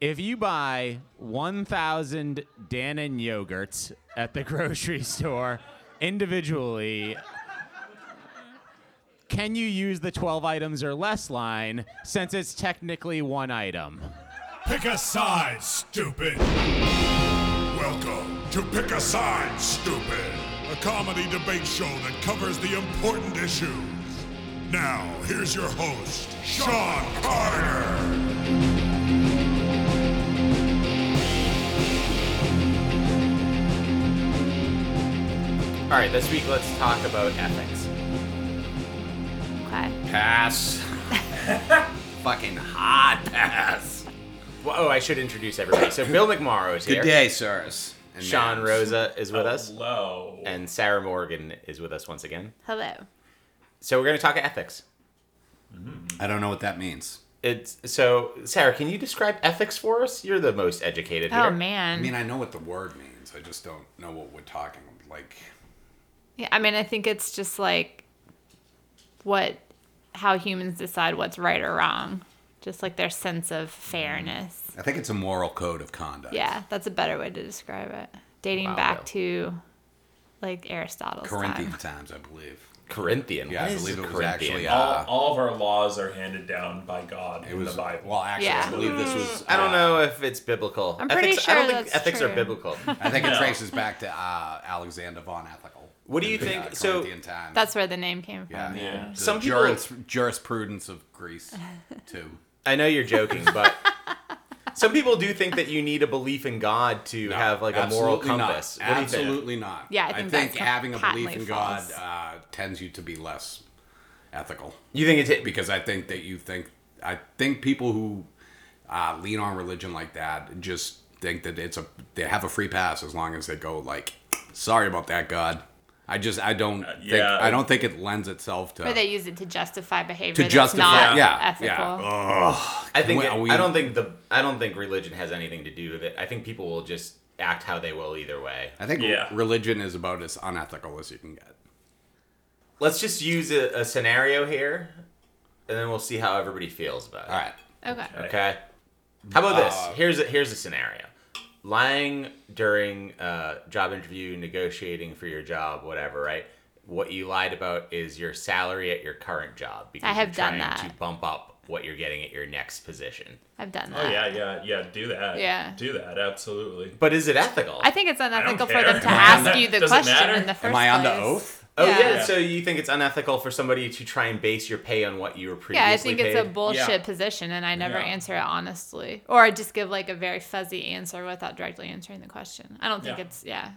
If you buy 1,000 Dannon yogurts at the grocery store individually, can you use the 12 items or less line since it's technically one item? Pick a side, stupid. Welcome to Pick a Side, Stupid, a comedy debate show that covers the important issues. Now, here's your host, Sean Carter. All right, this week let's talk about ethics. Okay. Pass. Fucking hot pass. Well, oh, I should introduce everybody. So Bill McMorrow is here. Good day, sirs. and Sean ma'ams. Rosa is with us, Hello. and Sarah Morgan is with us once again. Hello. So we're going to talk ethics. Mm-hmm. I don't know what that means. It's so Sarah, can you describe ethics for us? You're the most educated oh, here. Oh man. I mean, I know what the word means. I just don't know what we're talking like. Yeah, I mean, I think it's just like what how humans decide what's right or wrong. Just like their sense of fairness. I think it's a moral code of conduct. Yeah, that's a better way to describe it. Dating Wow, back Bill. to like Aristotle's Corinthian time. times, I believe. Corinthian. Yeah, What I believe it was Corinthian? actually, all, uh, all of our laws are handed down by God It in was the Bible. well, actually, Yeah. I believe this was. I don't uh, know if it's biblical. I'm pretty ethics, I don't sure think that's ethics are biblical. I think it traces back to uh, Alexander von Ethical. What do you think- uh, so- Corinthian times. That's where the name came from. yeah. Yeah. Some people- juris- jurisprudence of Greece too. I know you're joking, but some people do think that you need a belief in God to No, have like a moral absolutely not. compass. What do you think? Absolutely not. Yeah, I think that's having a belief patently in God uh, tends you to be less ethical. You think it's because I think that you think I think people who uh, lean on religion like that just think that it's a they have a free pass as long as they go like sorry about that God. I just I don't think yeah. I don't think it lends itself to Or they use it to justify behavior To that's justify- not yeah, ethical. yeah. I think Well, it- we- I don't think the I don't think religion has anything to do with it. I think people will just act how they will either way. I think Yeah. religion is about as unethical as you can get. Let's just use a, a scenario here, and then we'll see how everybody feels about it. All right. Okay. Okay. How about this? Uh, Here's a, here's a scenario: lying during a job interview, negotiating for your job, whatever. Right? What you lied about is your salary at your current job because I have you're done trying that. to bump up what you're getting at your next position. I've done that. oh yeah, yeah, yeah. Do that. Yeah. Do that. Absolutely. But is it ethical? I think it's unethical for care. them to Am I ask the- you the does it question matter? in the first place. Am I under place. oath? Oh yeah. Yeah. so you think it's unethical for somebody to try and base your pay on what you were previously Yeah, I think it's a bullshit Yeah. position, and I never Yeah. answer it honestly, or I just give like a very fuzzy answer without directly answering the question. I don't think Yeah. it's yeah.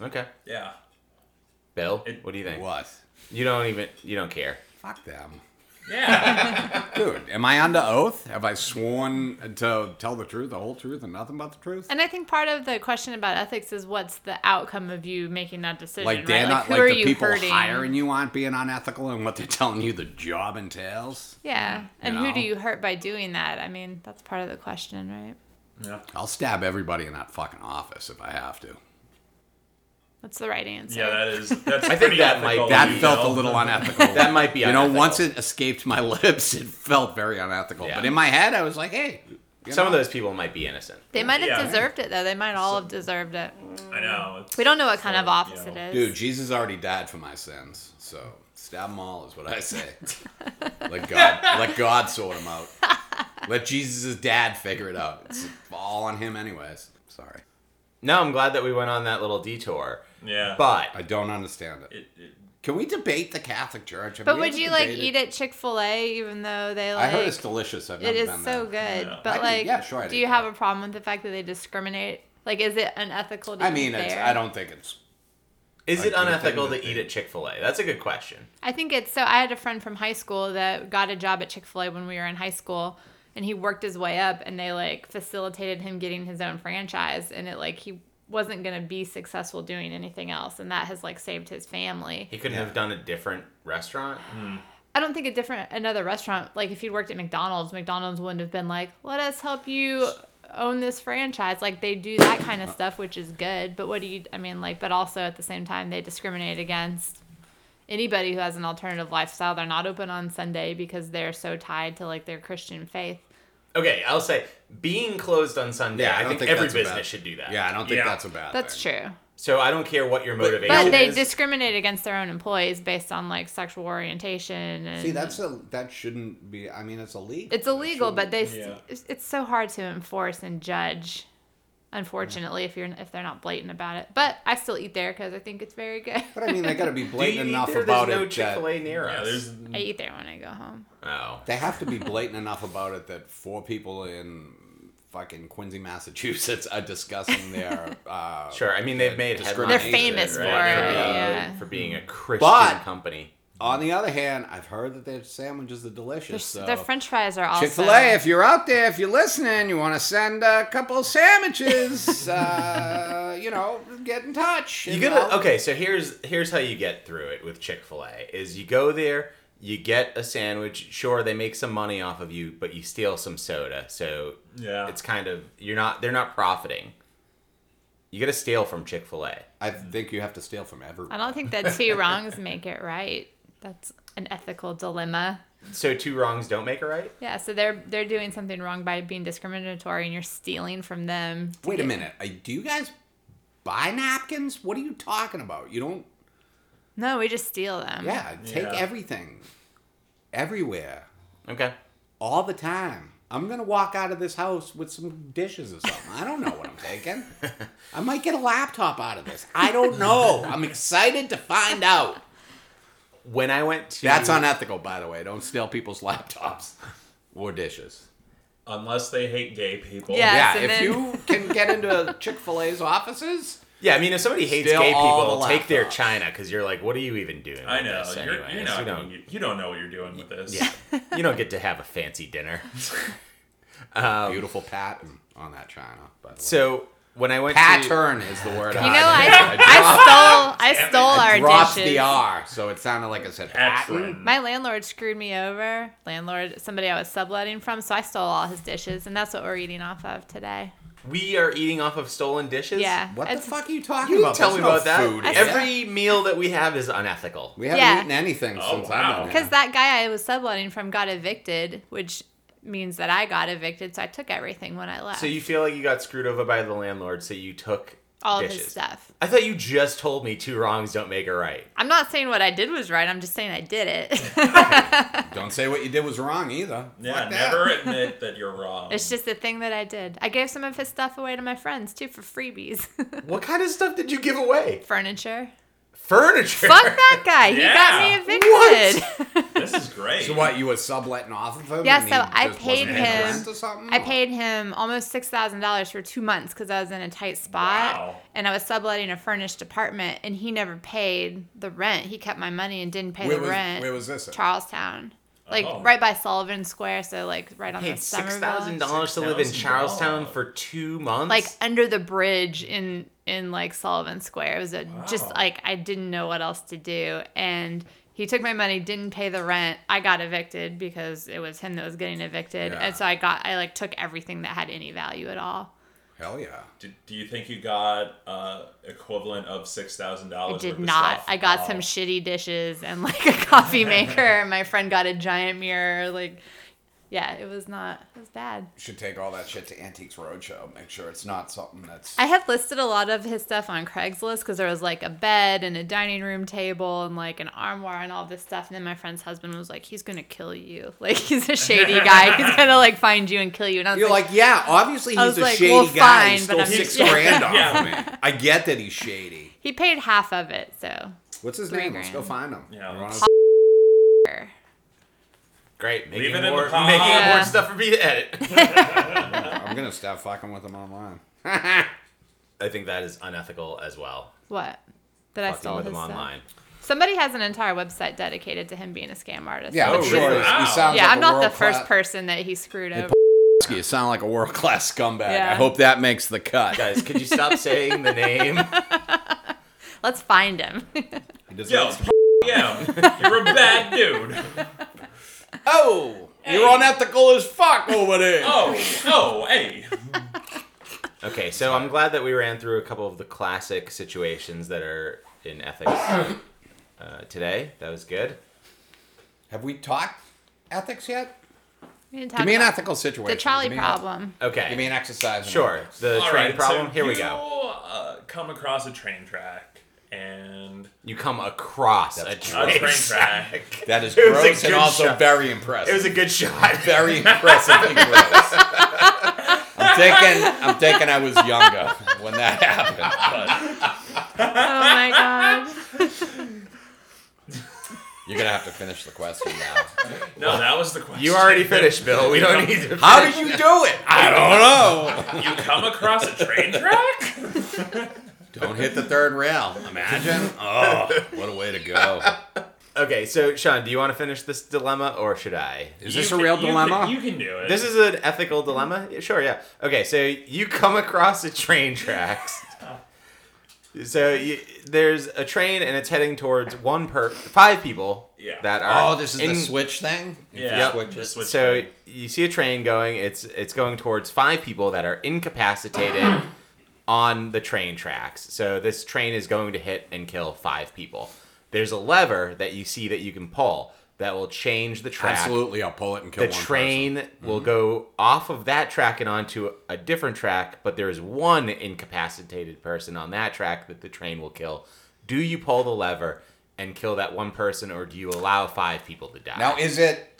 Okay, Yeah. Bill, It- what do you think? What? You don't even you don't care. Fuck them. Yeah. Dude, am I under oath? Have I sworn to tell the truth, the whole truth, and nothing but the truth? And I think part of the question about ethics is what's the outcome of you making that decision, Like they're right? not who like are the you people hurting? hiring you aren't being unethical and what they're telling you the job entails. Yeah, mm, and You who do you hurt by doing that? I mean, that's part of the question, right? yeah. I'll stab everybody in that fucking office if I have to. That's the right answer. Yeah, that is. That's I think pretty that might- That you felt know? a little unethical. That might be you know, once it escaped my lips, it felt very unethical. Yeah. But in my head, I was like, hey. you Some of those people might be innocent. They might have Yeah. deserved it though. They might all have deserved it. I know. We don't know what kind of so, office you know. it is. Dude, Jesus already died for my sins, so stab them all is what I say. let God, let God sort them out. Let Jesus' dad figure it out. It's all on him, anyways. Sorry, No, I'm glad that we went on that little detour. Yeah. But I don't understand it. It, it, Can we debate the Catholic Church? Have But would you like debated- eat at Chick Fil A even though they like? I heard it's delicious. I've never It is been so there. good, Yeah. but I do- like, yeah, sure I do do. you have a problem with the fact that they discriminate? Like, is it unethical to I eat mean, it's, there? I don't think it's. is it unethical to eat they- at Chick Fil A? That's a good question. I think it's so. I had a friend from high school that got a job at Chick Fil A when we were in high school, and he worked his way up, and they like facilitated him getting his own franchise, and it like he wasn't gonna be successful doing anything else, and that has like saved his family. He couldn't have done a different restaurant. Hmm. I don't think a different another restaurant like if he'd worked at McDonald's, McDonald's wouldn't have been like, "Let us help you own this franchise." Like they do that kind of stuff, which is good. But what do you I mean like but also at the same time they discriminate against anybody who has an alternative lifestyle. They're not open on Sunday because they're so tied to like their Christian faith. Okay, I'll say being closed on Sunday. Yeah, I I, don't think, think every that's a business bad- should do that. Yeah, I don't think Yeah. that's a bad That's thing. true. So I don't care what your motivation is. But they is. discriminate against their own employees based on like sexual orientation and See, that's a that shouldn't be. I mean, it's illegal. it's illegal, but they Yeah. it's, it's so hard to enforce and judge. Unfortunately, if you're if they're not blatant about it, but I still eat there because I think it's very good. But I mean, they got to be Do you blatant eat enough there? about There's no. Chick Fil that, A near Yeah, us. there's I eat there when I go home. Oh, they have to be blatant enough about it that four people in fucking Quincy, Massachusetts, are discussing their. Uh, sure. I mean, they've made headlines. They're famous for right, it. for being- Yeah. for being a Christian But- company. On the other hand, I've heard that their sandwiches are Their, delicious. So. their French fries are also Chick Fil A, if you're out there, if you're listening, you want to send a couple sandwiches, uh, you know, get in touch. You and gotta I'll- okay. So here's here's how you get through it with Chick Fil A: is you go there, you get a sandwich. Sure, they make some money off of you, but you steal some soda. So Yeah. it's kind of you're not they're not profiting. You got to steal from Chick Fil A. I think you have to steal from everyone. I don't think that two wrongs make it right. That's an ethical dilemma. So two wrongs don't make a right. Yeah, so they're they're doing something wrong by being discriminatory, and you're stealing from them. to Wait a minute. I, do you guys buy napkins? What are you talking about? You don't. No, we just steal them. Yeah, take Yeah. everything, everywhere, Okay. all the time. I'm gonna walk out of this house with some dishes or something. I don't know what I'm taking. I might get a laptop out of this. I don't know. I'm excited to find out. When I went to That's unethical, by the way. Don't steal people's laptops or dishes. unless they hate gay people. Yeah. yeah, if then- you can get into Chick Fil A's offices, Yeah, I mean, if somebody hates gay all people, the take their china because you're like, what are you even doing? I know. This You're, you're not you don't. you don't know what you're doing with this. Yeah, you don't get to have a fancy dinner. Um, beautiful pattern on that china. By the way. So when I went to pattern is the word. You know, I, I stole I stole I our dropped dishes. the R, so it sounded like I said pattern. My landlord screwed me over. Landlord, somebody I was subletting from, so I stole all his dishes, and that's what we're eating off of today. we are eating off of stolen dishes. Yeah. What the fuck are you talking You about? tell There's me no about that. food here. Every meal that we have is unethical. we haven't Yeah. eaten anything Oh, since wow. I've Because that guy I was subletting from got evicted, which means that I got evicted, so I took everything when I left. So you feel like you got screwed over by the landlord, so you took all of dishes. his stuff. I thought you just told me two wrongs don't make a right. I'm not saying what I did was right. I'm just saying I did it. Don't say what you did was wrong either. Yeah, Fuck that. never admit that you're wrong. it's just the thing that I did. I gave some of his stuff away to my friends too for freebies. What kind of stuff did you give away? Furniture. Furniture. Fuck that guy. He got me Yeah. evicted. This is great. So what? You were subletting off of him? Yeah, and he so I just paid wasn't paying him- rent or something? I paid him almost six thousand dollars for two months because I was in a tight spot, Wow. and I was subletting a furnished apartment, and he never paid the rent. He kept my money and didn't pay Where the was, rent. where was this? At? Charlestown, like Oh. right by Sullivan Square, so like right on the Paid summer six thousand dollars to live in $6,000. Charlestown for two months. like under the bridge in in like Sullivan Square. It was a just like I didn't know what else to do, and he took my money, didn't pay the rent. I got evicted because it was him that was getting evicted, Yeah. and so I got I like took everything that had any value at all. Hell yeah. do, do you think you got uh, equivalent of six thousand dollars? I dollars? did not. I got some shitty dishes and like a coffee maker. My friend got a giant mirror. Like, yeah, it was not. It was bad. Should take all that shit to Antiques Roadshow. Make sure it's not something that's. I had listed a lot of his stuff on Craigslist because there was like a bed and a dining room table and like an armoire and all this stuff. And then my friend's husband was like, "He's gonna kill you. Like he's a shady guy. He's gonna like find you and kill you." And I was You're like, like, yeah, obviously he's a like, shady well, guy. fine, he but stole I'm six just- grand off Yeah. me. I get that he's shady. he paid half of it, so What's his Three name? Let's go find him. Yeah. You wanna- Great. Making Leave it in the more, pod. making Yeah. more stuff for me to edit. I'm gonna stop fucking with him online. I think that is unethical as well. what? That I Fucking stole with his them stuff. online. Somebody has an entire website dedicated to him being a scam artist. Yeah, Oh, I'm sure. really? He Wow. sounds yeah, like I'm a not the first class- person that he screwed over. You sound like a world class scumbag. Yeah. I hope that makes the cut. Guys, could you stop saying the name? Let's find him. Yo, yeah, you're a bad dude. Oh, you're unethical as fuck over there. Oh, oh, hey. Okay, so I'm glad that we ran through a couple of the classic situations that are in ethics uh, today. That was good. Have we talked ethics yet? Talk Give me an ethical situation. The trolley Give me a- problem. Okay. Give me an exercise. Sure. The All train right, problem. so Here we go. Uh, come across a train track and You come across a train, a train track. That is It was gross and also shot. very impressive. It was a good shot. very impressively gross. I'm thinking, I'm thinking I was younger when that happened. But Oh my god. You're gonna have to finish the question now. no, that was the question. You already finished, Bill. We don't need to. How did you do it? I don't know. You come across a train track? Don't hit the third rail. Imagine. Oh, what a way to go. Okay, so Sean, do you want to finish this dilemma or should I? Is You this a can- real you dilemma? Can, you can do it. This is an ethical dilemma. Yeah, Sure, yeah. Okay, so you come across a train tracks. So you, there's a train and it's heading towards one per five people. Yeah. That are. Oh, this is in- the switch thing. Yeah. Yep. Switches. Switch So train. you see a train going. It's it's going towards five people that are incapacitated on the train tracks. So this train is going to hit and kill five people. There's a lever that you see that you can pull that will change the track. Absolutely, I'll pull it and kill The train person. will mm-hmm. go off of that track and onto a different track, but there is one incapacitated person on that track that the train will kill. Do you pull the lever and kill that one person, or do you allow five people to die? Now, is it?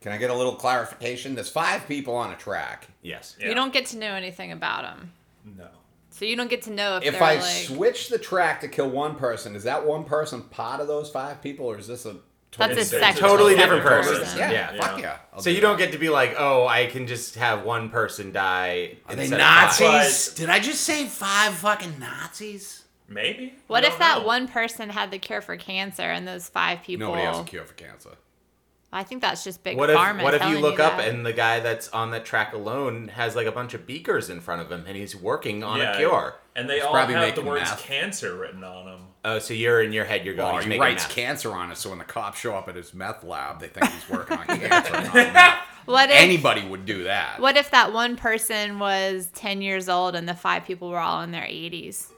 Can I get a little clarification? There's five people on a track. yes. Yeah. You don't get to know anything about them. No. So you don't get to know if, If they're I like switch the track to kill one person, is that one person part of those five people, or is this a that's a It's a totally different person. Yeah, Yeah. fuck Yeah. yeah. I'll So do you don't get to be like, oh, I can just have one person die. Are they instead of five. Nazis? Did I just say five fucking Nazis? Maybe. What if that know. one person had the cure for cancer and those five people? Nobody has a cure for cancer. I think that's just big What if pharma. what if you telling look up and the guy that's on that track alone has like a bunch of beakers in front of him and he's working on Yeah, a cure? And they all probably have the words meth. cancer written on them. Oh, so you're in your head, you're going. Oh, he's he writes meth. cancer on it, so when the cops show up at his meth lab, they think he's working on cancer. meth. what if Anybody would do that. what if that one person was ten years old and the five people were all in their eighties?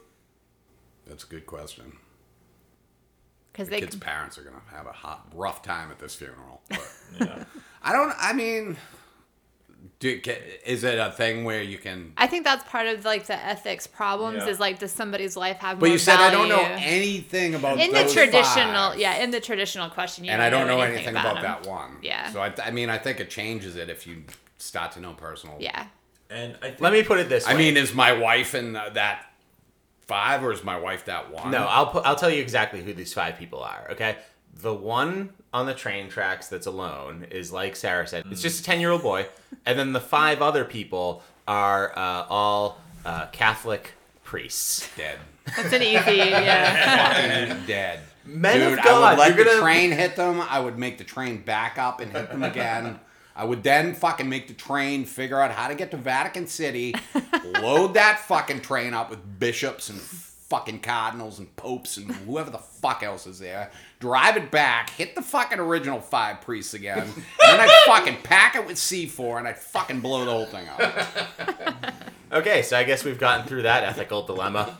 That's a good question. Because The they kid's parents are gonna have a hot, rough time at this funeral. But Yeah. I don't. I mean, do, is it a thing where you can? I think that's part of like the ethics problems Yeah. is like does somebody's life have But more you said I don't know anything about in the traditional five. yeah in the traditional question you and I don't know anything, anything about, 'em. that one. Yeah. So I, I mean, I think it changes it if you start to know personal. yeah And I think Let me put it this way. I mean, is my wife in that five, or is my wife that one? no, I'll put, I'll tell you exactly who these five people are. Okay, the one on the train tracks that's alone is like Sarah said. It's just a ten year old boy, and then the five other people are uh, all uh, Catholic priests. dead. that's an easy yeah Fucking dead. Men Dude, of I God, would let you're the gonna- train hit them. I would make the train back up and hit them again. I would then fucking make the train figure out how to get to Vatican City, load that fucking train up with bishops and fucking cardinals and popes and whoever the fuck else is there, drive it back, hit the fucking original five priests again, and then I'd fucking pack it with C4 and I'd fucking blow the whole thing up. Okay, so I guess we've gotten through that ethical dilemma.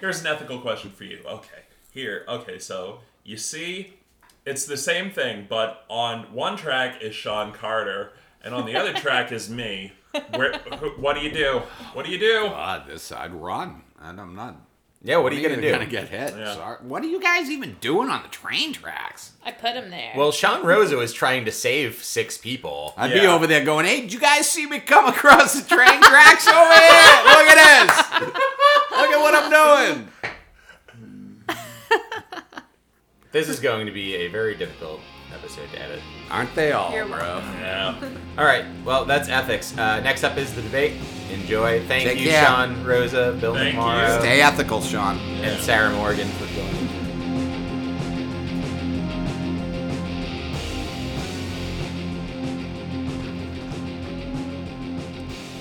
Here's an ethical question for you. Okay. Here. Okay. So you see, it's the same thing, but on one track is Sean Carter, and on the other track is me. Where? who- What do you do? What do you do? God, this I'd run. And I'm not. Yeah, what are you gonna do? Gonna get hit. Yeah. Sorry. What are you guys even doing on the train tracks? I put him there Well, Sean Rosa was trying to save six people. I'd be over there going, "Hey, did you guys see me come across the train tracks over here? Look at this! Look at what I'm doing!" This is going to be a very difficult episode to edit. Aren't they all, You're bro? Yeah. All right, well, that's ethics. Uh, next up is the debate. Enjoy. Thank Take you, care. Sean, Rosa, Bill Thank you. McMorrow, Stay ethical, Sean. and Sarah Morgan for joining.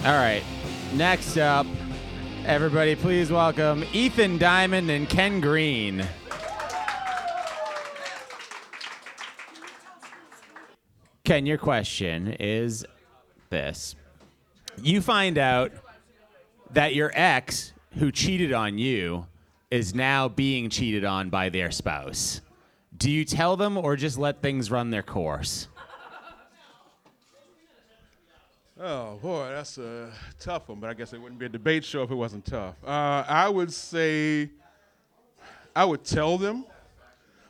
All right, next up, everybody, please welcome Ethan Diamond and Ken Green. Ken, your question is this. You find out that your ex who cheated on you is now being cheated on by their spouse. Do you tell them or just let things run their course? Oh boy, that's a tough one. But I guess it wouldn't be a debate show if it wasn't tough. Uh, I would say I would tell them,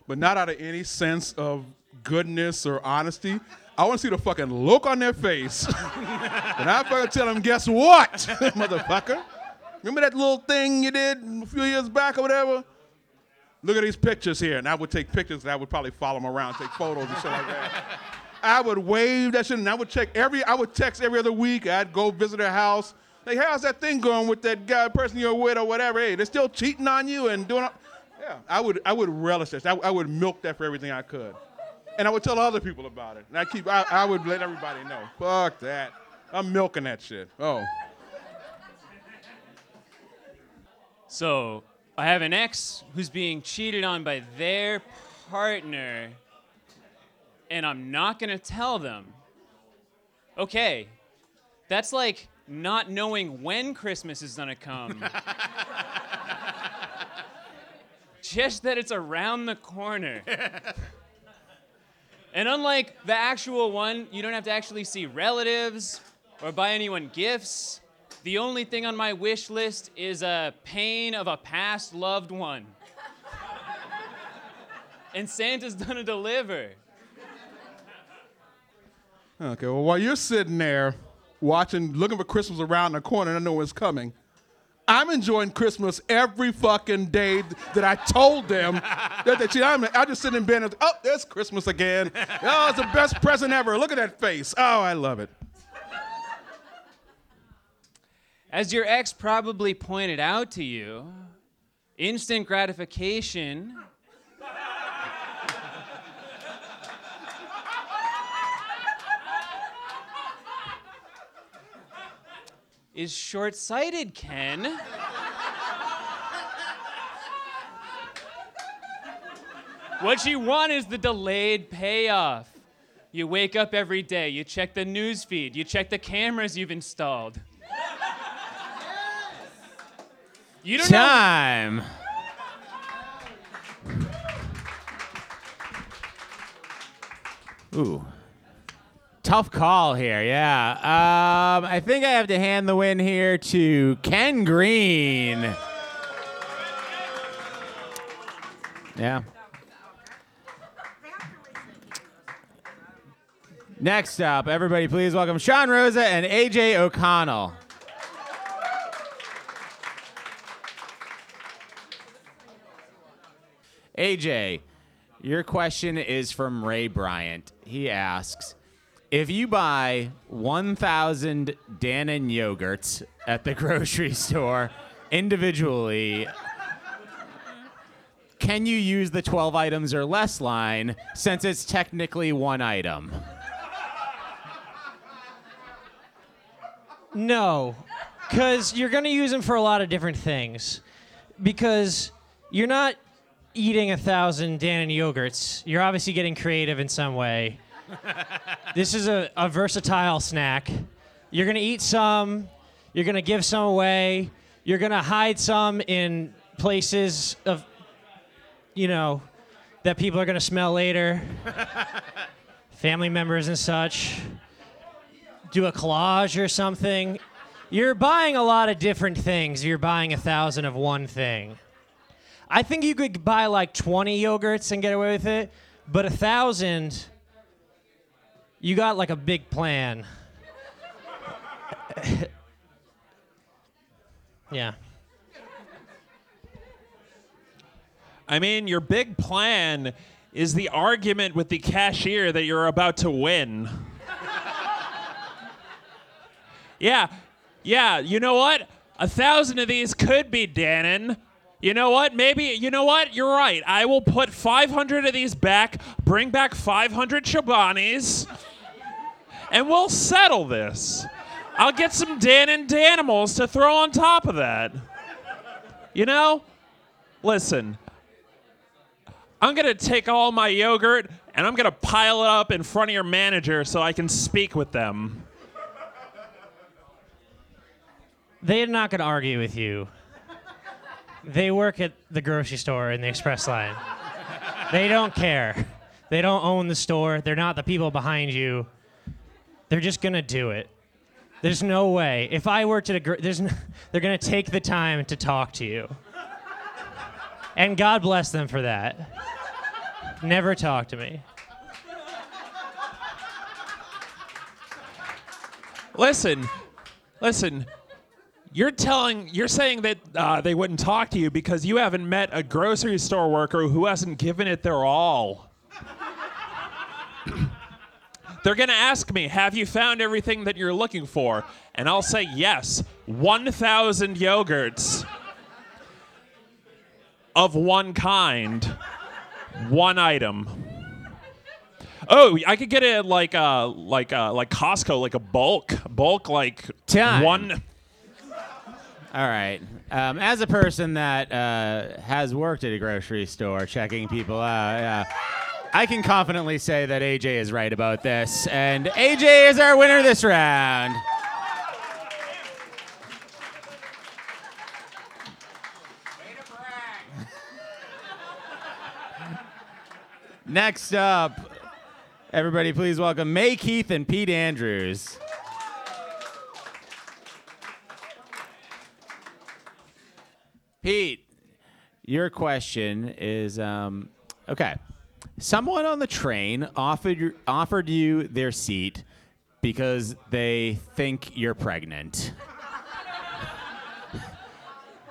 but not out of any sense of goodness or honesty. I want to see the fucking look on their face. and I fucking tell them, guess what, motherfucker? Remember that little thing you did a few years back or whatever? Look at these pictures here. And I would take pictures and I would probably follow them around, take photos and shit like that. I would wave that shit and I would check every, I would text every other week. I'd go visit her house. Like, how's that thing going with that guy, person you're with or whatever? Hey, they're still cheating on you and doing, all- yeah. I would, I would relish this. I, I would milk that for everything I could. And I would tell other people about it. And I keep, I, I would let everybody know. Fuck that. I'm milking that shit. Oh. So I have an ex who's being cheated on by their partner, and I'm not gonna tell them. Okay, that's like not knowing when Christmas is gonna come. Just that it's around the corner. and unlike the actual one, you don't have to actually see relatives or buy anyone gifts. The only thing on my wish list is a pain of a past loved one. and Santa's gonna deliver. Okay, well, while you're sitting there watching, looking for Christmas around the corner I know it's coming, I'm enjoying Christmas every fucking day that I told them that they cheat. I'm, I just sit in bed and, oh, there's Christmas again. Oh, it's the best present ever. Look at that face. Oh, I love it. As your ex probably pointed out to you, instant gratification is short sighted, Ken. what you want is the delayed payoff. You wake up every day, you check the news feed, you check the cameras you've installed. You don't know. Time. Ooh. Tough call here, yeah. Um, I think I have to hand the win here to Ken Green. Yeah. Next up, everybody please welcome Sean Rosa and AJ O'Connell. AJ, your question is from Ray Bryant. He asks If you buy 1,000 Dannon yogurts at the grocery store individually, can you use the 12 items or less line since it's technically one item? No, because you're going to use them for a lot of different things. Because you're not eating a thousand Dannon yogurts. You're obviously getting creative in some way. This is a, a versatile snack. You're going to eat some, you're going to give some away, you're going to hide some in places of, you know, that people are going to smell later, family members and such do a collage or something. You're buying a lot of different things. You're buying a thousand of one thing. I think you could buy like 20 yogurts and get away with it, but a thousand, you got like a big plan. yeah. I mean, your big plan is the argument with the cashier that you're about to win. yeah, yeah, you know what? A thousand of these could be Dannon. You know what? Maybe, you know what? You're right. I will put 500 of these back, bring back 500 Chobanis, and we'll settle this. I'll get some Dan and Danimals to throw on top of that. You know? Listen, I'm gonna take all my yogurt and I'm gonna pile it up in front of your manager so I can speak with them. They're not going to argue with you. They work at the grocery store in the express line. They don't care. They don't own the store. They're not the people behind you. They're just to do it. There's no way. If I worked at a, gr- there's, n- they're gonna take the time to talk to you. And God bless them for that. Never talk to me. Listen, listen. You're telling, you're saying that uh, they wouldn't talk to you because you haven't met a grocery store worker who hasn't given it their all. They're gonna ask me, "Have you found everything that you're looking for?" And I'll say yes. 1,000 yogurts of one kind, one item. Oh, I could get it like uh like uh like Costco, like a bulk, bulk like Time. one. All right. Um, as a person that uh, has worked at a grocery store checking people out, uh, I can confidently say that AJ is right about this. And AJ is our winner this round. Next up, everybody, please welcome May Keith and Pete Andrews. Pete, your question is um, okay. Someone on the train offered offered you their seat because they think you're pregnant.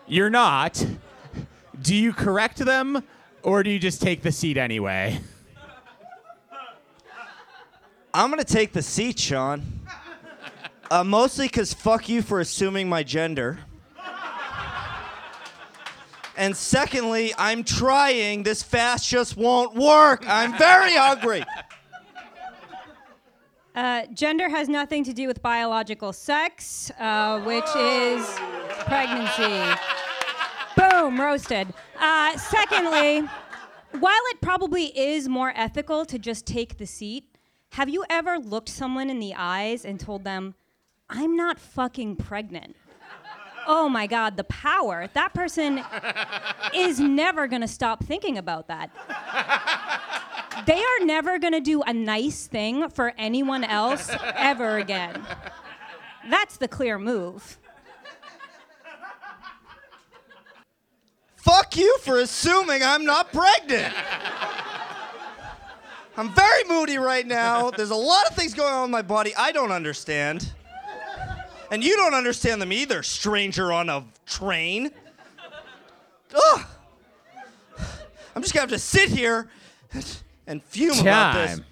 you're not. Do you correct them or do you just take the seat anyway? I'm gonna take the seat, Sean. Uh, mostly because fuck you for assuming my gender. And secondly, I'm trying. This fast just won't work. I'm very hungry. Uh, gender has nothing to do with biological sex, uh, which is pregnancy. Boom, roasted. Uh, secondly, while it probably is more ethical to just take the seat, have you ever looked someone in the eyes and told them, I'm not fucking pregnant? Oh my God, the power. That person is never gonna stop thinking about that. They are never gonna do a nice thing for anyone else ever again. That's the clear move. Fuck you for assuming I'm not pregnant. I'm very moody right now. There's a lot of things going on in my body I don't understand. And you don't understand them either, stranger on a train. Ugh. I'm just gonna have to sit here and fume about this. Time.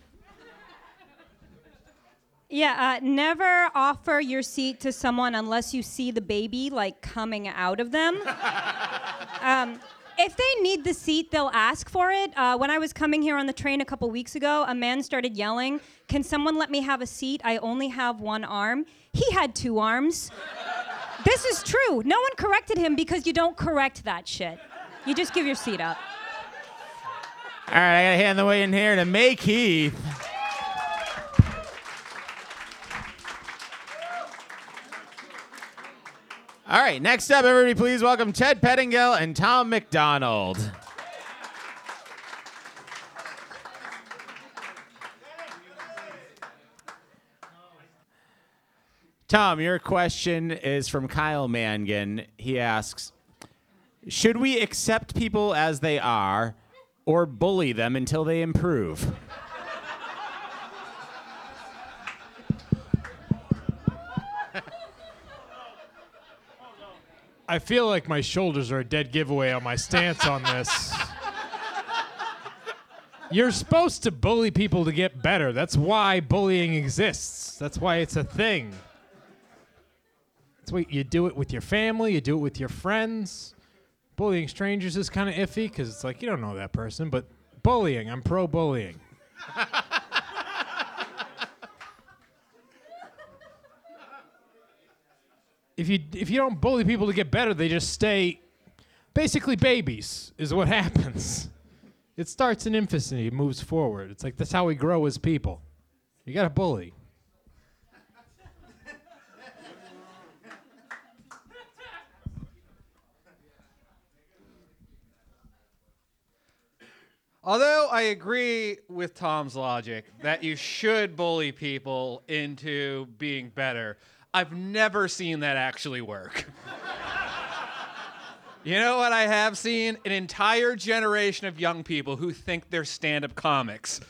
Yeah, uh, never offer your seat to someone unless you see the baby like coming out of them. um, if they need the seat, they'll ask for it. Uh, when I was coming here on the train a couple weeks ago, a man started yelling, Can someone let me have a seat? I only have one arm. He had two arms. this is true. No one corrected him because you don't correct that shit. You just give your seat up. All right, I got to hand the way in here to May Keith. All right, next up, everybody, please welcome Ted Pettingill and Tom McDonald. Tom, your question is from Kyle Mangan. He asks Should we accept people as they are or bully them until they improve? I feel like my shoulders are a dead giveaway on my stance on this. You're supposed to bully people to get better. That's why bullying exists. That's why it's a thing. That's why you do it with your family, you do it with your friends. Bullying strangers is kind of iffy because it's like you don't know that person, but bullying, I'm pro bullying. If you if you don't bully people to get better, they just stay basically babies is what happens. It starts in infancy, it moves forward. It's like that's how we grow as people. You got to bully. Although I agree with Tom's logic that you should bully people into being better, I've never seen that actually work. you know what I have seen? An entire generation of young people who think they're stand up comics.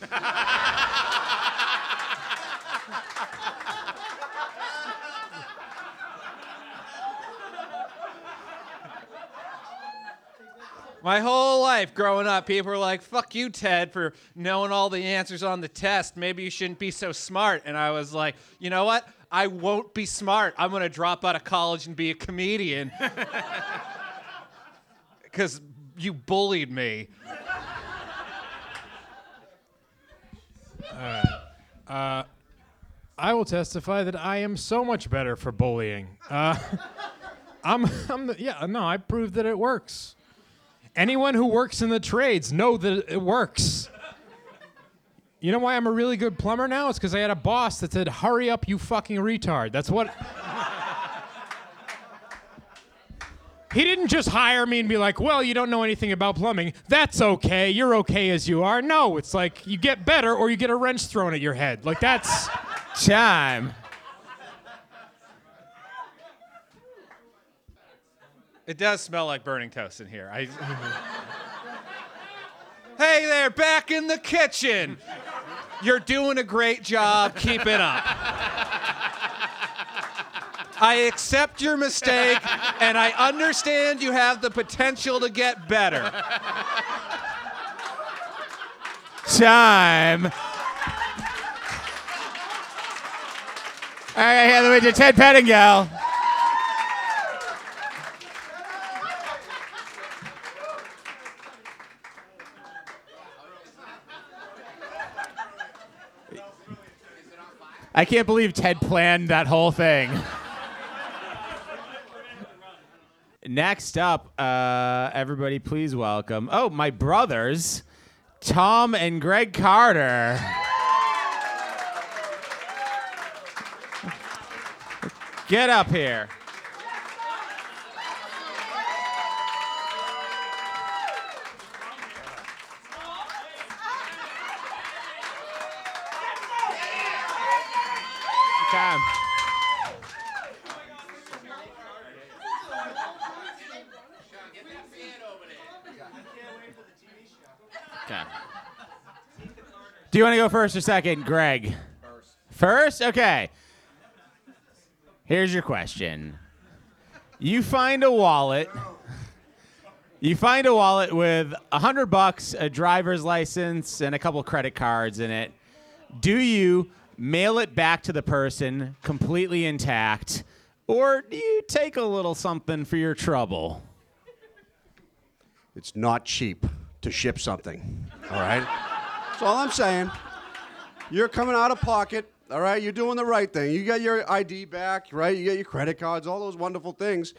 My whole life growing up, people were like, fuck you, Ted, for knowing all the answers on the test. Maybe you shouldn't be so smart. And I was like, you know what? I won't be smart. I'm going to drop out of college and be a comedian. Because you bullied me. Uh, I will testify that I am so much better for bullying. Uh, I'm, I'm the, yeah, no, I proved that it works. Anyone who works in the trades know that it works. You know why I'm a really good plumber now? It's because I had a boss that said, "Hurry up, you fucking retard." That's what. He didn't just hire me and be like, "Well, you don't know anything about plumbing. That's okay. You're okay as you are." No, it's like you get better or you get a wrench thrown at your head. Like that's time. It does smell like burning toast in here. I. hey there, back in the kitchen. You're doing a great job. Keep it up. I accept your mistake, and I understand you have the potential to get better. Time. All right, the way to Ted Pettingill. I can't believe Ted planned that whole thing. Next up, uh, everybody, please welcome. Oh, my brothers, Tom and Greg Carter. Get up here. Do you want to go first or second, Greg? First. First? Okay. Here's your question. You find a wallet. You find a wallet with a hundred bucks, a driver's license, and a couple credit cards in it. Do you mail it back to the person completely intact, or do you take a little something for your trouble? It's not cheap to ship something. All right? That's all I'm saying. You're coming out of pocket. All right? You're doing the right thing. You got your ID back, right? You get your credit cards, all those wonderful things.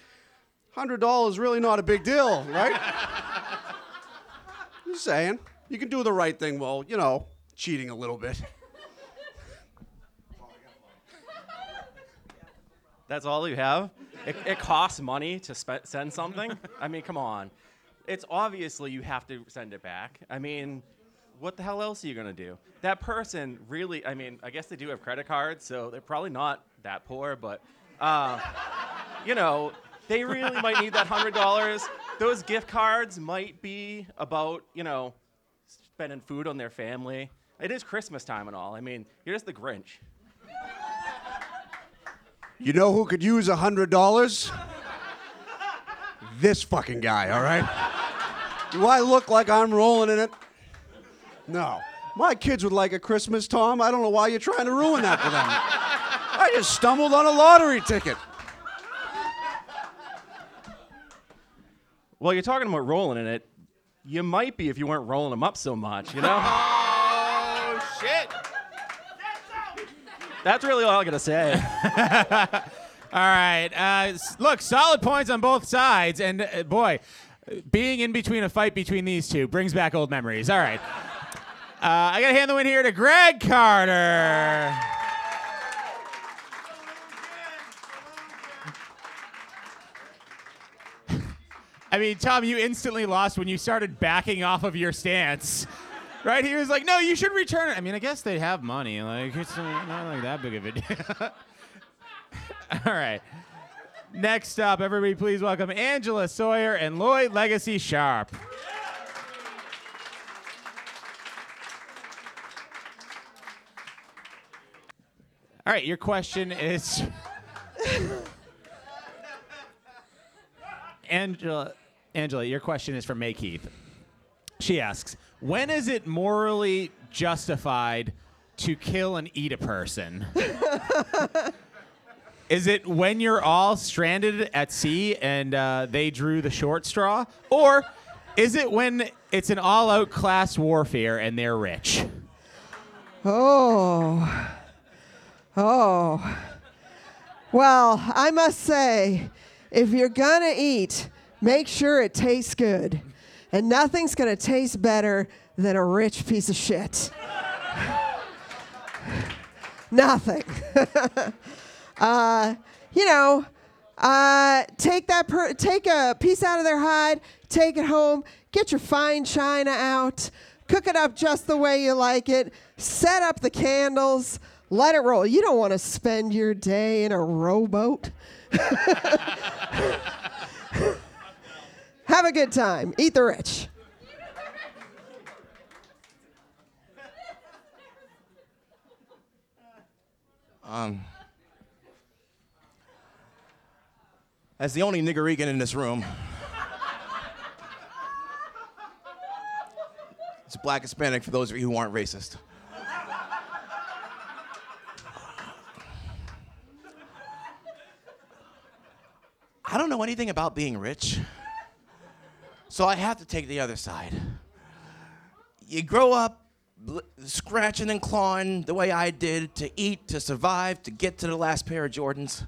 $100 is really not a big deal, right? Just saying. You can do the right thing while, you know, cheating a little bit. That's all you have? It, it costs money to spe- send something? I mean, come on. It's obviously you have to send it back. I mean, what the hell else are you going to do? That person really, I mean, I guess they do have credit cards, so they're probably not that poor, but, uh, you know, they really might need that $100. Those gift cards might be about, you know, spending food on their family. It is Christmas time and all. I mean, you're just the Grinch. You know who could use a hundred dollars? This fucking guy, all right? Do I look like I'm rolling in it? No. My kids would like a Christmas, Tom. I don't know why you're trying to ruin that for them. I just stumbled on a lottery ticket. Well, you're talking about rolling in it. You might be if you weren't rolling them up so much, you know? Oh, shit. That's really all I gotta say. All right. Uh, look, solid points on both sides. And uh, boy, being in between a fight between these two brings back old memories. All right. Uh, I got to hand the win here to Greg Carter. I mean, Tom, you instantly lost when you started backing off of your stance. Right? He was like, no, you should return it. I mean, I guess they have money. Like, it's not like that big of a deal. All right. Next up, everybody, please welcome Angela Sawyer and Lloyd Legacy Sharp. All right, your question is Angela Angela, your question is from May Keith. She asks, "When is it morally justified to kill and eat a person?" Is it when you're all stranded at sea and uh, they drew the short straw? Or is it when it's an all out class warfare and they're rich? Oh. Oh. Well, I must say, if you're gonna eat, make sure it tastes good. And nothing's gonna taste better than a rich piece of shit. Nothing. uh, you know, uh, take that per- take a piece out of their hide, take it home, get your fine china out, cook it up just the way you like it, set up the candles, let it roll. You don't want to spend your day in a rowboat. Have a good time. Eat the rich. Um, as the only niggerigan in this room, it's black Hispanic for those of you who aren't racist. Know anything about being rich, so I have to take the other side. You grow up scratching and clawing the way I did to eat, to survive, to get to the last pair of Jordans.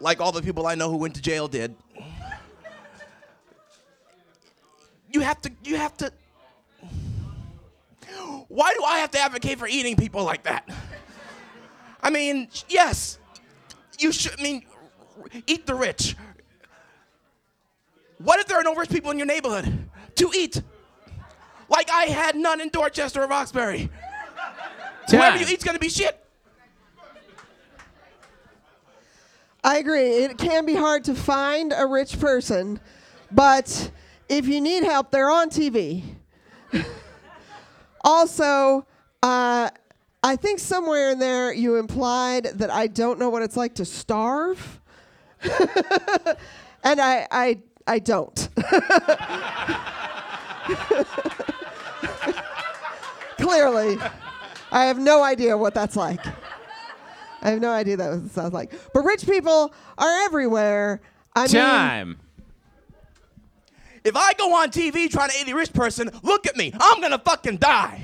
like all the people I know who went to jail did. You have to, you have to. Why do I have to advocate for eating people like that? I mean, yes, you should, I mean, eat the rich. What if there are no rich people in your neighborhood to eat? Like I had none in Dorchester or Roxbury. Whoever you eat's gonna be shit. I agree. It can be hard to find a rich person, but if you need help, they're on TV. also, uh, I think somewhere in there you implied that I don't know what it's like to starve, and I, I, I don't. Clearly, I have no idea what that's like. I have no idea that what it sounds like. But rich people are everywhere. I mean, Time. If I go on TV trying to eat a rich person, look at me. I'm gonna fucking die.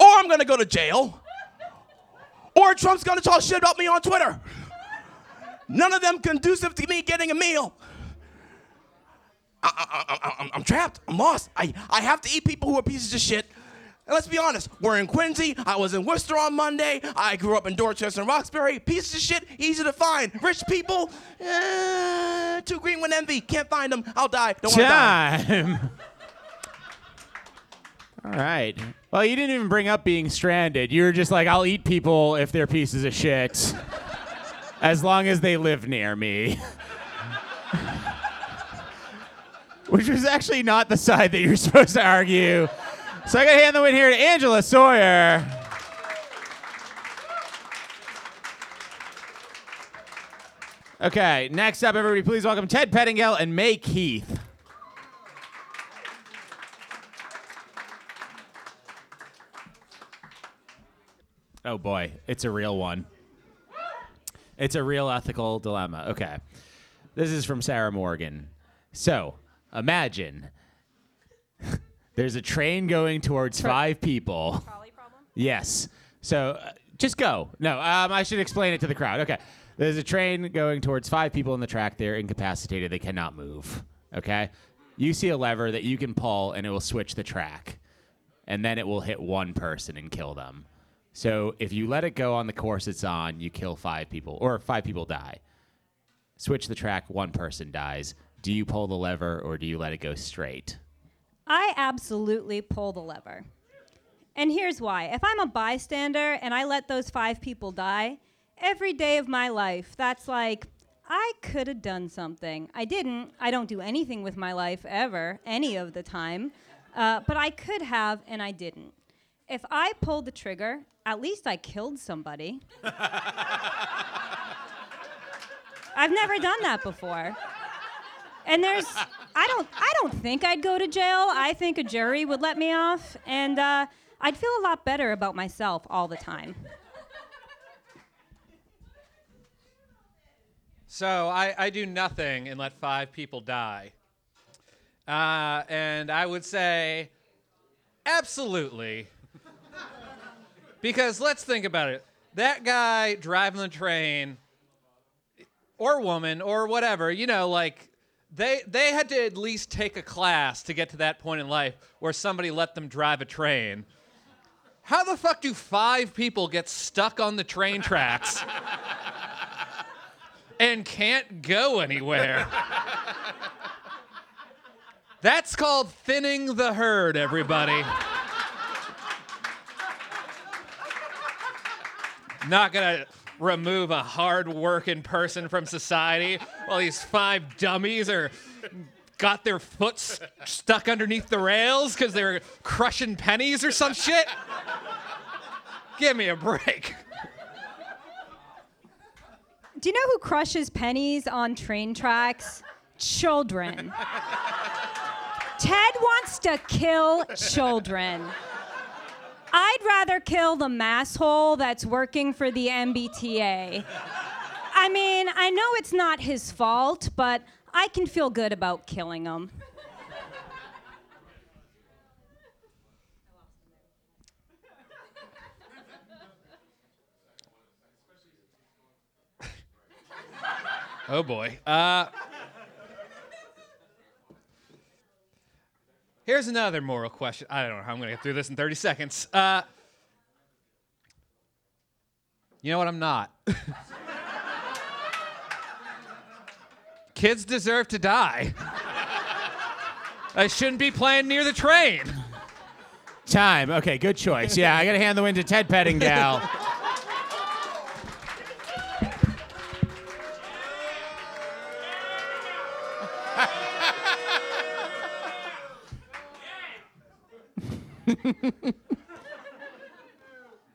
Or I'm gonna go to jail. Or Trump's gonna talk shit about me on Twitter. None of them conducive to me getting a meal. I, I'm trapped. I'm lost. I, I have to eat people who are pieces of shit. And let's be honest, we're in Quincy. I was in Worcester on Monday. I grew up in Dorchester and Roxbury. Pieces of shit, easy to find. Rich people, eh, too green with envy. Can't find them. I'll die. Don't want to die. All right. Well, you didn't even bring up being stranded. You were just like, I'll eat people if they're pieces of shit, as long as they live near me. Which was actually not the side that you're supposed to argue. So I gotta hand the win here to Angela Sawyer. Okay, next up, everybody, please welcome Ted Pettingill and May Keith. Oh boy, it's a real one. It's a real ethical dilemma. Okay. This is from Sarah Morgan. So, imagine there's a train going towards five people. Problem? Yes. So, uh, just go. No, um, I should explain it to the crowd. Okay. There's a train going towards five people in the track. They're incapacitated. They cannot move. Okay. You see a lever that you can pull, and it will switch the track, and then it will hit one person and kill them. So if you let it go on the course it's on, you kill five people, or five people die. Switch the track, one person dies. Do you pull the lever or do you let it go straight? I absolutely pull the lever. And here's why. If I'm a bystander and I let those five people die, every day of my life, that's like, I could have done something. I didn't. I don't do anything with my life ever, any of the time. Uh, but I could have, and I didn't. If I pulled the trigger, at least I killed somebody. I've never done that before. And there's, I don't, I don't think I'd go to jail. I think a jury would let me off, and uh, I'd feel a lot better about myself all the time. So I, I do nothing and let five people die. Uh, and I would say, absolutely. Because let's think about it. That guy driving the train, or woman, or whatever, you know, like they they had to at least take a class to get to that point in life where somebody let them drive a train. How the fuck do five people get stuck on the train tracks and can't go anywhere? That's called thinning the herd, everybody. Not gonna remove a hard working person from society while these five dummies are got their foot stuck underneath the rails because they're crushing pennies or some shit. Give me a break. Do you know who crushes pennies on train tracks? Children. Ted wants to kill children. I'd rather kill the masshole that's working for the MBTA. I mean, I know it's not his fault, but I can feel good about killing him. Oh boy. Uh, here's another moral question. I don't know how I'm going to get through this in 30 seconds. Uh, you know what? I'm not. Kids deserve to die. I shouldn't be playing near the train. Time. Okay, good choice. Yeah, I got to hand the win to Ted Pettingill.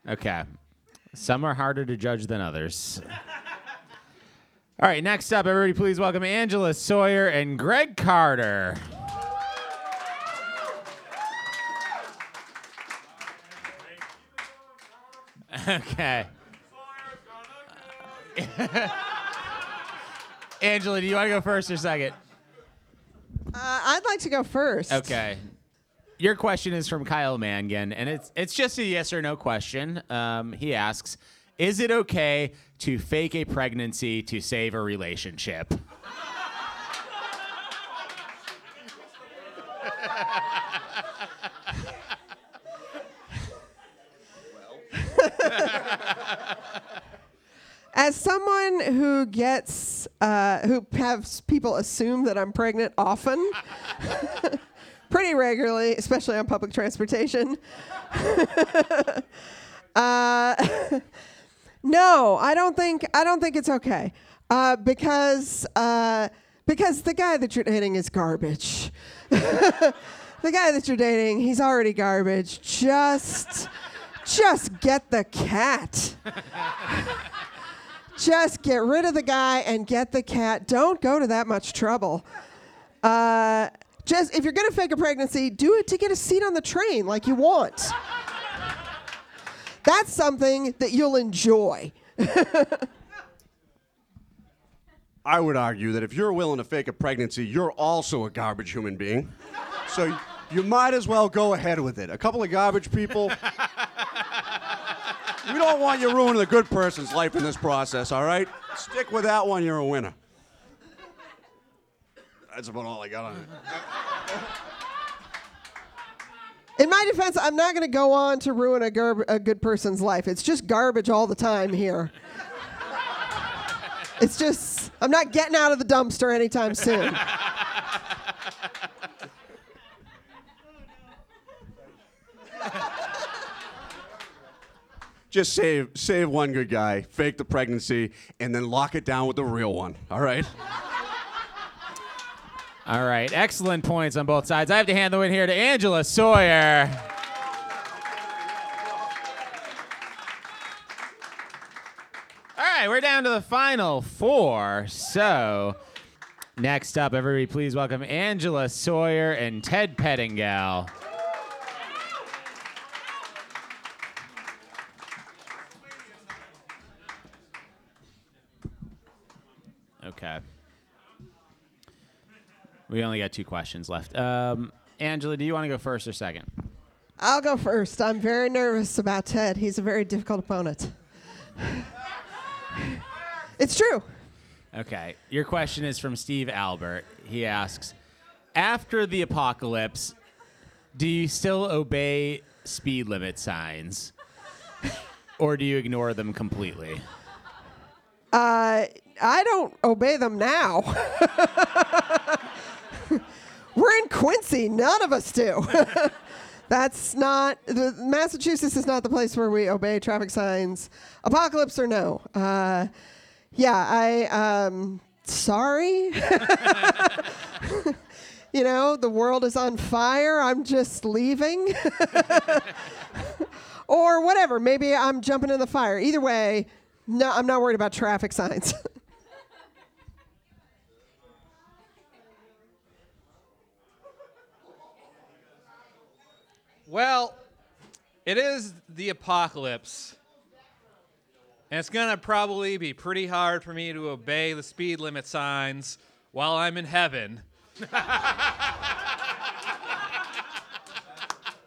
okay. Some are harder to judge than others. All right, next up, everybody, please welcome Angela Sawyer and Greg Carter. Okay. Angela, do you want to go first or second? Uh, I'd like to go first. Okay. Your question is from Kyle Mangan, and it's it's just a yes or no question. Um, he asks, "Is it okay to fake a pregnancy to save a relationship?" As someone who gets, uh, who has people assume that I'm pregnant often, pretty regularly, especially on public transportation. uh, no, I don't think I don't think it's okay uh, because uh, because the guy that you're dating is garbage. the guy that you're dating, he's already garbage. Just just get the cat. just get rid of the guy and get the cat. Don't go to that much trouble. Uh, just if you're gonna fake a pregnancy, do it to get a seat on the train like you want. That's something that you'll enjoy. I would argue that if you're willing to fake a pregnancy, you're also a garbage human being. So you might as well go ahead with it. A couple of garbage people. we don't want you ruining a good person's life in this process, all right? Stick with that one, you're a winner. That's about all I got on it. In my defense, I'm not going to go on to ruin a, gar- a good person's life. It's just garbage all the time here. it's just, I'm not getting out of the dumpster anytime soon. just save save one good guy, fake the pregnancy, and then lock it down with the real one. All right. All right, excellent points on both sides. I have to hand the win here to Angela Sawyer. All right, we're down to the final four. So, next up, everybody, please welcome Angela Sawyer and Ted Pettingill. Okay. We only got two questions left. Um, Angela, do you want to go first or second? I'll go first. I'm very nervous about Ted. He's a very difficult opponent. it's true. Okay. Your question is from Steve Albert. He asks After the apocalypse, do you still obey speed limit signs? or do you ignore them completely? Uh, I don't obey them now. We're in Quincy. None of us do. That's not the Massachusetts is not the place where we obey traffic signs. Apocalypse or no? Uh, yeah, I um, sorry. you know, the world is on fire. I'm just leaving. or whatever. Maybe I'm jumping in the fire. Either way, no, I'm not worried about traffic signs. Well, it is the apocalypse. And it's going to probably be pretty hard for me to obey the speed limit signs while I'm in heaven.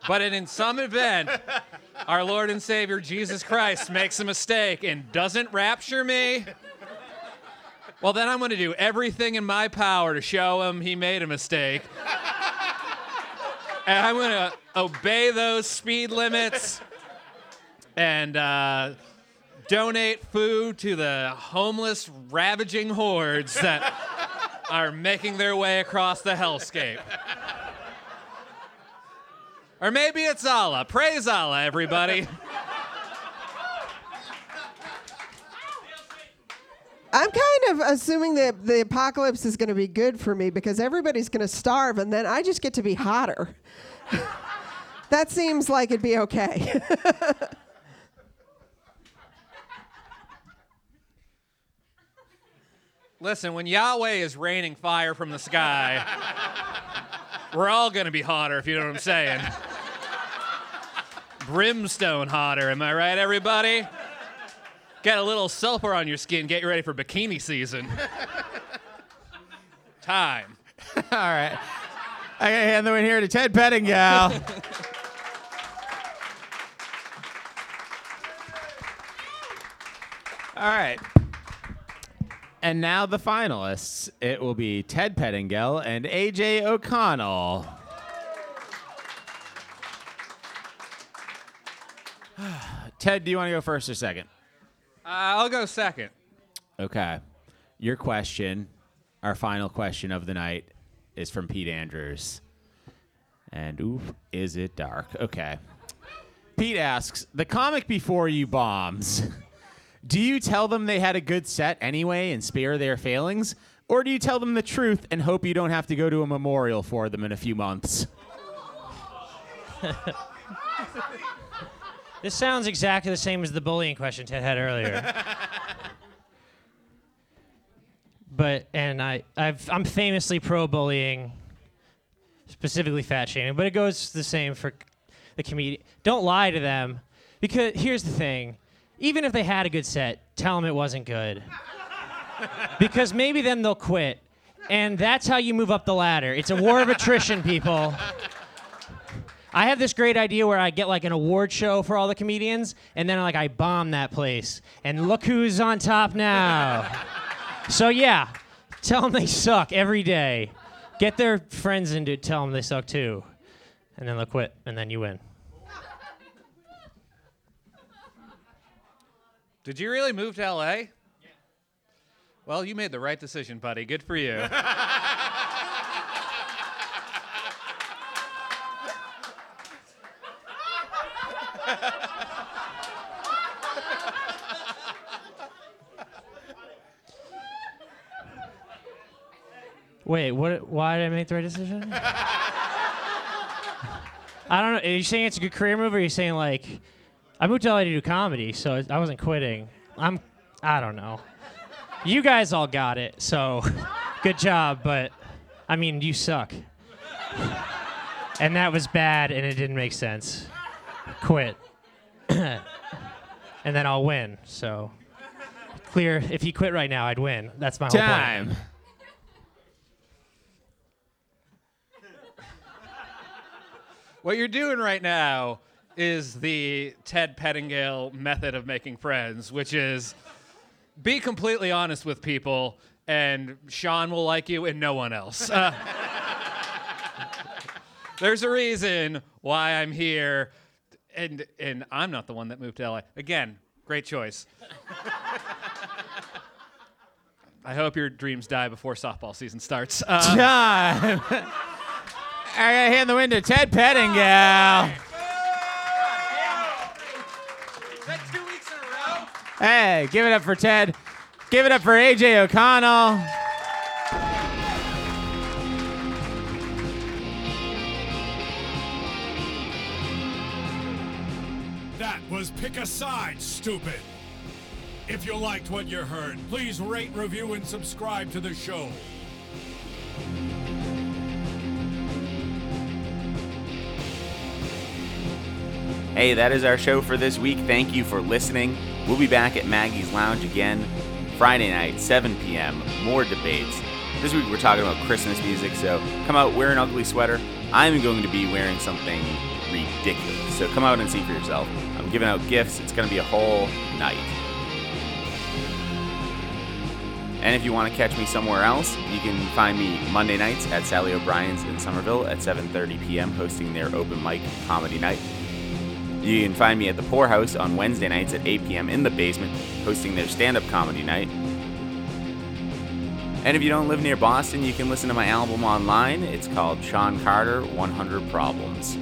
but in some event, our Lord and Savior Jesus Christ makes a mistake and doesn't rapture me. Well, then I'm going to do everything in my power to show him he made a mistake. and I'm going to obey those speed limits and uh, donate food to the homeless, ravaging hordes that are making their way across the hellscape. Or maybe it's Allah. Praise Allah, everybody. I'm kind of assuming that the apocalypse is going to be good for me because everybody's going to starve and then I just get to be hotter. that seems like it'd be okay. Listen, when Yahweh is raining fire from the sky, we're all going to be hotter, if you know what I'm saying. Brimstone hotter, am I right, everybody? Get a little sulfur on your skin, get you ready for bikini season. Time. All right. I gotta hand the win here to Ted Pettingill. All right. And now the finalists. It will be Ted Pettingill and AJ O'Connell. Ted, do you want to go first or second? Uh, I'll go second. Okay. Your question, our final question of the night, is from Pete Andrews. And oof, is it dark? Okay. Pete asks The comic before you bombs, do you tell them they had a good set anyway and spare their failings? Or do you tell them the truth and hope you don't have to go to a memorial for them in a few months? This sounds exactly the same as the bullying question Ted had earlier. but and I I've, I'm famously pro bullying, specifically fat shaming. But it goes the same for the comedian. Don't lie to them, because here's the thing: even if they had a good set, tell them it wasn't good, because maybe then they'll quit, and that's how you move up the ladder. It's a war of attrition, people. I have this great idea where I get like an award show for all the comedians, and then like I bomb that place, and look who's on top now. so yeah, tell them they suck every day. Get their friends in to tell them they suck too, and then they'll quit, and then you win. Did you really move to LA? Yeah. Well, you made the right decision, buddy. Good for you. Wait, what? Why did I make the right decision? I don't know. Are you saying it's a good career move, or are you saying like I moved to LA to do comedy, so I wasn't quitting. I'm, I don't know. You guys all got it, so good job. But I mean, you suck. and that was bad, and it didn't make sense. Quit. and then I'll win. So clear. If he quit right now, I'd win. That's my whole point. Time. What you're doing right now is the Ted Pettingill method of making friends, which is be completely honest with people, and Sean will like you and no one else. Uh, there's a reason why I'm here, and and I'm not the one that moved to LA. Again, great choice. I hope your dreams die before softball season starts. Uh, Time. I gotta hand the win to Ted Pettingill. Hey, give it up for Ted. Give it up for AJ O'Connell. That was Pick a Side, stupid. If you liked what you heard, please rate, review, and subscribe to the show. Hey, that is our show for this week. Thank you for listening. We'll be back at Maggie's Lounge again Friday night, 7 p.m. More debates. This week we're talking about Christmas music, so come out, wear an ugly sweater. I'm going to be wearing something ridiculous, so come out and see for yourself. I'm giving out gifts. It's going to be a whole night. And if you want to catch me somewhere else, you can find me Monday nights at Sally O'Brien's in Somerville at 7:30 p.m. hosting their open mic comedy night. You can find me at the Poorhouse on Wednesday nights at 8 p.m. in the basement, hosting their stand up comedy night. And if you don't live near Boston, you can listen to my album online. It's called Sean Carter 100 Problems.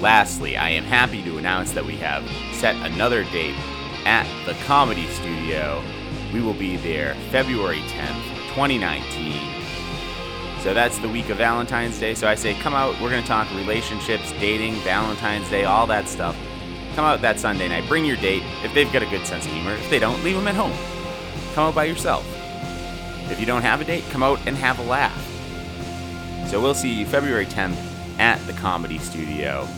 Lastly, I am happy to announce that we have set another date at the Comedy Studio. We will be there February 10th, 2019. So that's the week of Valentine's Day. So I say, come out. We're going to talk relationships, dating, Valentine's Day, all that stuff. Come out that Sunday night. Bring your date if they've got a good sense of humor. If they don't, leave them at home. Come out by yourself. If you don't have a date, come out and have a laugh. So we'll see you February 10th at the Comedy Studio.